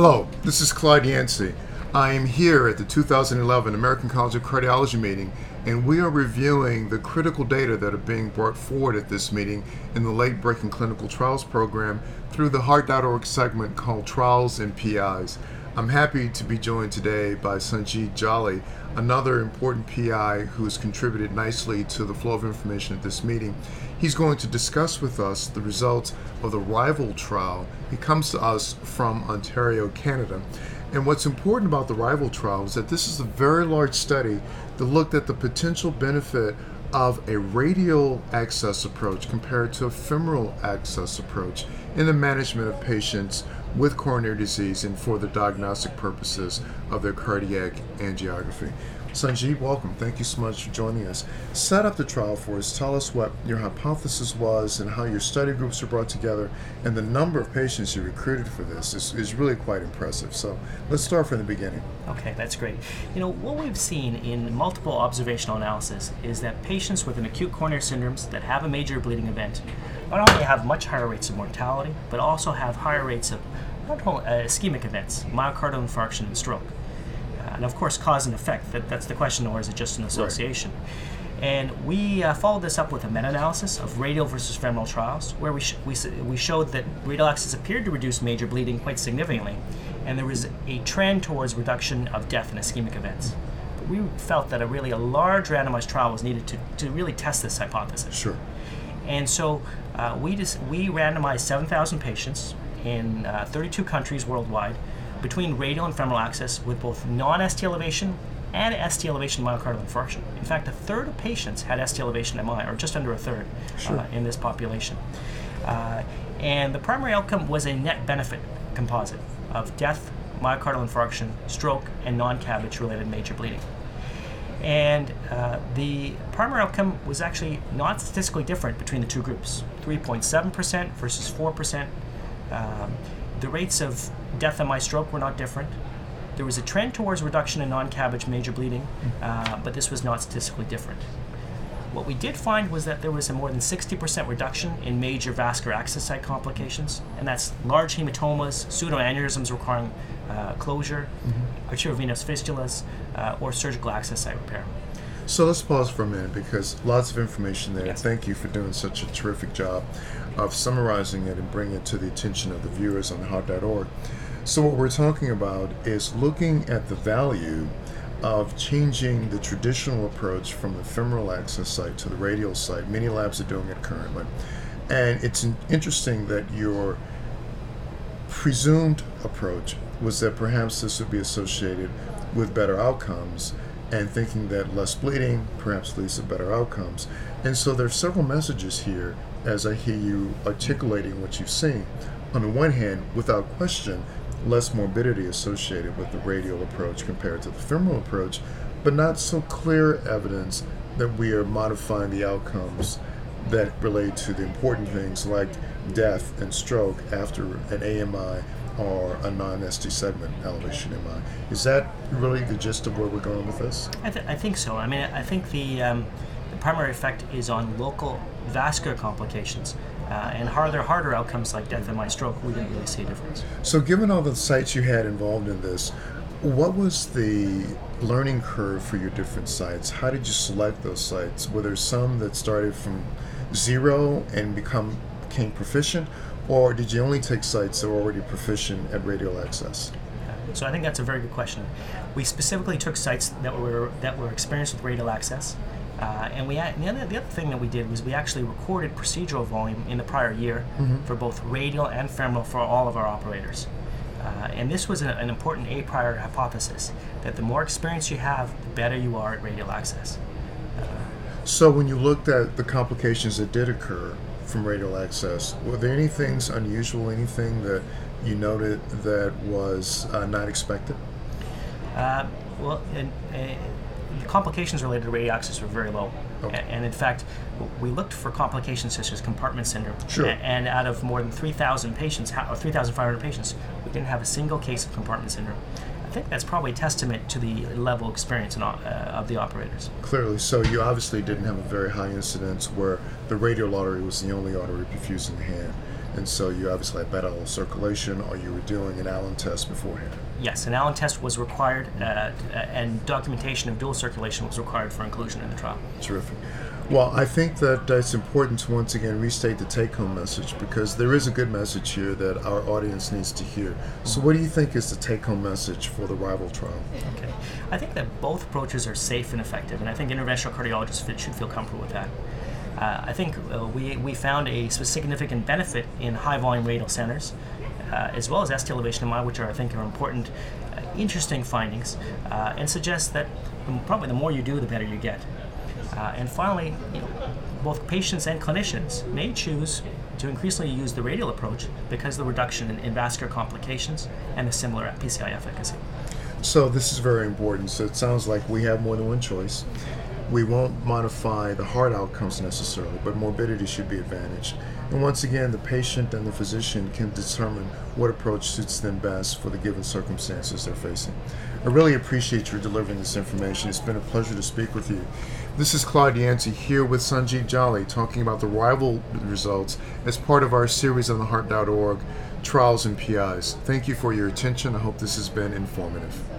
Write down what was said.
Hello, this is Clyde Yancy. I am here at the 2011 American College of Cardiology meeting, and we are reviewing the critical data that are being brought forward at this meeting in the late breaking clinical trials program through the Heart.org segment called Trials and PIs. I'm happy to be joined today by Sanjeev Jolly, another important PI who has contributed nicely to the flow of information at this meeting. He's going to discuss with us the results of the rival trial. He comes to us from Ontario, Canada. And what's important about the rival trial is that this is a very large study that looked at the potential benefit of a radial access approach compared to a femoral access approach in the management of patients with coronary disease and for the diagnostic purposes of their cardiac angiography. Sanjit, welcome. Thank you so much for joining us. Set up the trial for us. Tell us what your hypothesis was and how your study groups were brought together, and the number of patients you recruited for this is, is really quite impressive. So let's start from the beginning. Okay, that's great. You know, what we've seen in multiple observational analysis is that patients with an acute coronary syndromes that have a major bleeding event not only have much higher rates of mortality, but also have higher rates of not only, uh, ischemic events, myocardial infarction, and stroke. And of course, cause and effect. That, that's the question, or is it just an association? Right. And we uh, followed this up with a meta-analysis of radial versus femoral trials, where we, sh- we, we showed that radial access appeared to reduce major bleeding quite significantly, and there was a trend towards reduction of death and ischemic events. But we felt that a really a large randomized trial was needed to, to really test this hypothesis. Sure. And so uh, we just we randomized 7,000 patients in uh, 32 countries worldwide between radial and femoral access with both non-ST elevation and ST elevation myocardial infarction. In fact, a third of patients had ST elevation MI, or just under a third sure. uh, in this population. Uh, and the primary outcome was a net benefit composite of death, myocardial infarction, stroke, and non-CABG related major bleeding. And uh, the primary outcome was actually not statistically different between the two groups 3.7% versus 4%. Um, the rates of death and MI stroke were not different. There was a trend towards reduction in non CABG major bleeding, uh, but this was not statistically different. What we did find was that there was a more than 60% reduction in major vascular access site complications, and that's large hematomas, pseudoaneurysms requiring uh, closure, mm-hmm. arteriovenous fistulas, uh, or surgical access site repair. So let's pause for a minute because lots of information there. Yes. Thank you for doing such a terrific job of summarizing it and bringing it to the attention of the viewers on heart.org. So, what we're talking about is looking at the value of changing the traditional approach from the femoral access site to the radial site. Many labs are doing it currently. And it's interesting that your presumed approach was that perhaps this would be associated with better outcomes and thinking that less bleeding perhaps leads to better outcomes. And so there are several messages here as I hear you articulating what you've seen. On the one hand, without question, less morbidity associated with the radial approach compared to the femoral approach, but not so clear evidence that we are modifying the outcomes that relate to the important things like death and stroke after an AMI or a non-ST segment elevation MI. Is that really the gist of where we're going with this? I, th- I think so. I mean, I think the, um, the primary effect is on local vascular complications. Uh, and harder, harder outcomes like death and MI stroke, we didn't really see a difference. So, given all the sites you had involved in this, what was the learning curve for your different sites? How did you select those sites? Were there some that started from zero and become became proficient, or did you only take sites that were already proficient at radial access? So I think that's a very good question. We specifically took sites that were that were experienced with radial access, uh, and we had, the, other, the other thing that we did was we actually recorded procedural volume in the prior year mm-hmm. for both radial and femoral for all of our operators. Uh, and this was a, an important a priori hypothesis that the more experience you have, the better you are at radial access. Uh, so when you looked at the complications that did occur from radial access, were there any things unusual, anything that you noted that was uh, not expected? Uh, well, in, in, complications related to radial access were very low. Okay. And in fact, we looked for complications such as compartment syndrome. Sure. And out of more than 3,000 patients, or 3,500 patients, we didn't have a single case of compartment syndrome. I think that's probably a testament to the level of experience in, uh, of the operators. Clearly, so you obviously didn't have a very high incidence where the radial artery was the only artery perfusing the hand. And so you obviously had better circulation, or you were doing an Allen test beforehand. Yes, an Allen test was required, uh, and documentation of dual circulation was required for inclusion in the trial. Terrific. Well, I think that it's important to once again restate the take home message because there is a good message here that our audience needs to hear. So, what do you think is the take home message for the rival trial? Okay. I think that both approaches are safe and effective, and I think interventional cardiologists should feel comfortable with that. Uh, I think uh, we, we found a significant benefit in high volume radial centers, uh, as well as ST elevation MI, which are, I think, are important, uh, interesting findings, uh, and suggest that probably the more you do, the better you get. Uh, and finally, you know, both patients and clinicians may choose to increasingly use the radial approach because of the reduction in, in vascular complications and the similar PCI efficacy. So this is very important. So it sounds like we have more than one choice. We won't modify the hard outcomes necessarily, but morbidity should be advantaged. And once again, the patient and the physician can determine what approach suits them best for the given circumstances they're facing. I really appreciate you delivering this information. It's been a pleasure to speak with you. This is Clyde Yancy here with Sanjeev Jolly talking about the rival results as part of our series on the heart.org trials and PIs. Thank you for your attention. I hope this has been informative.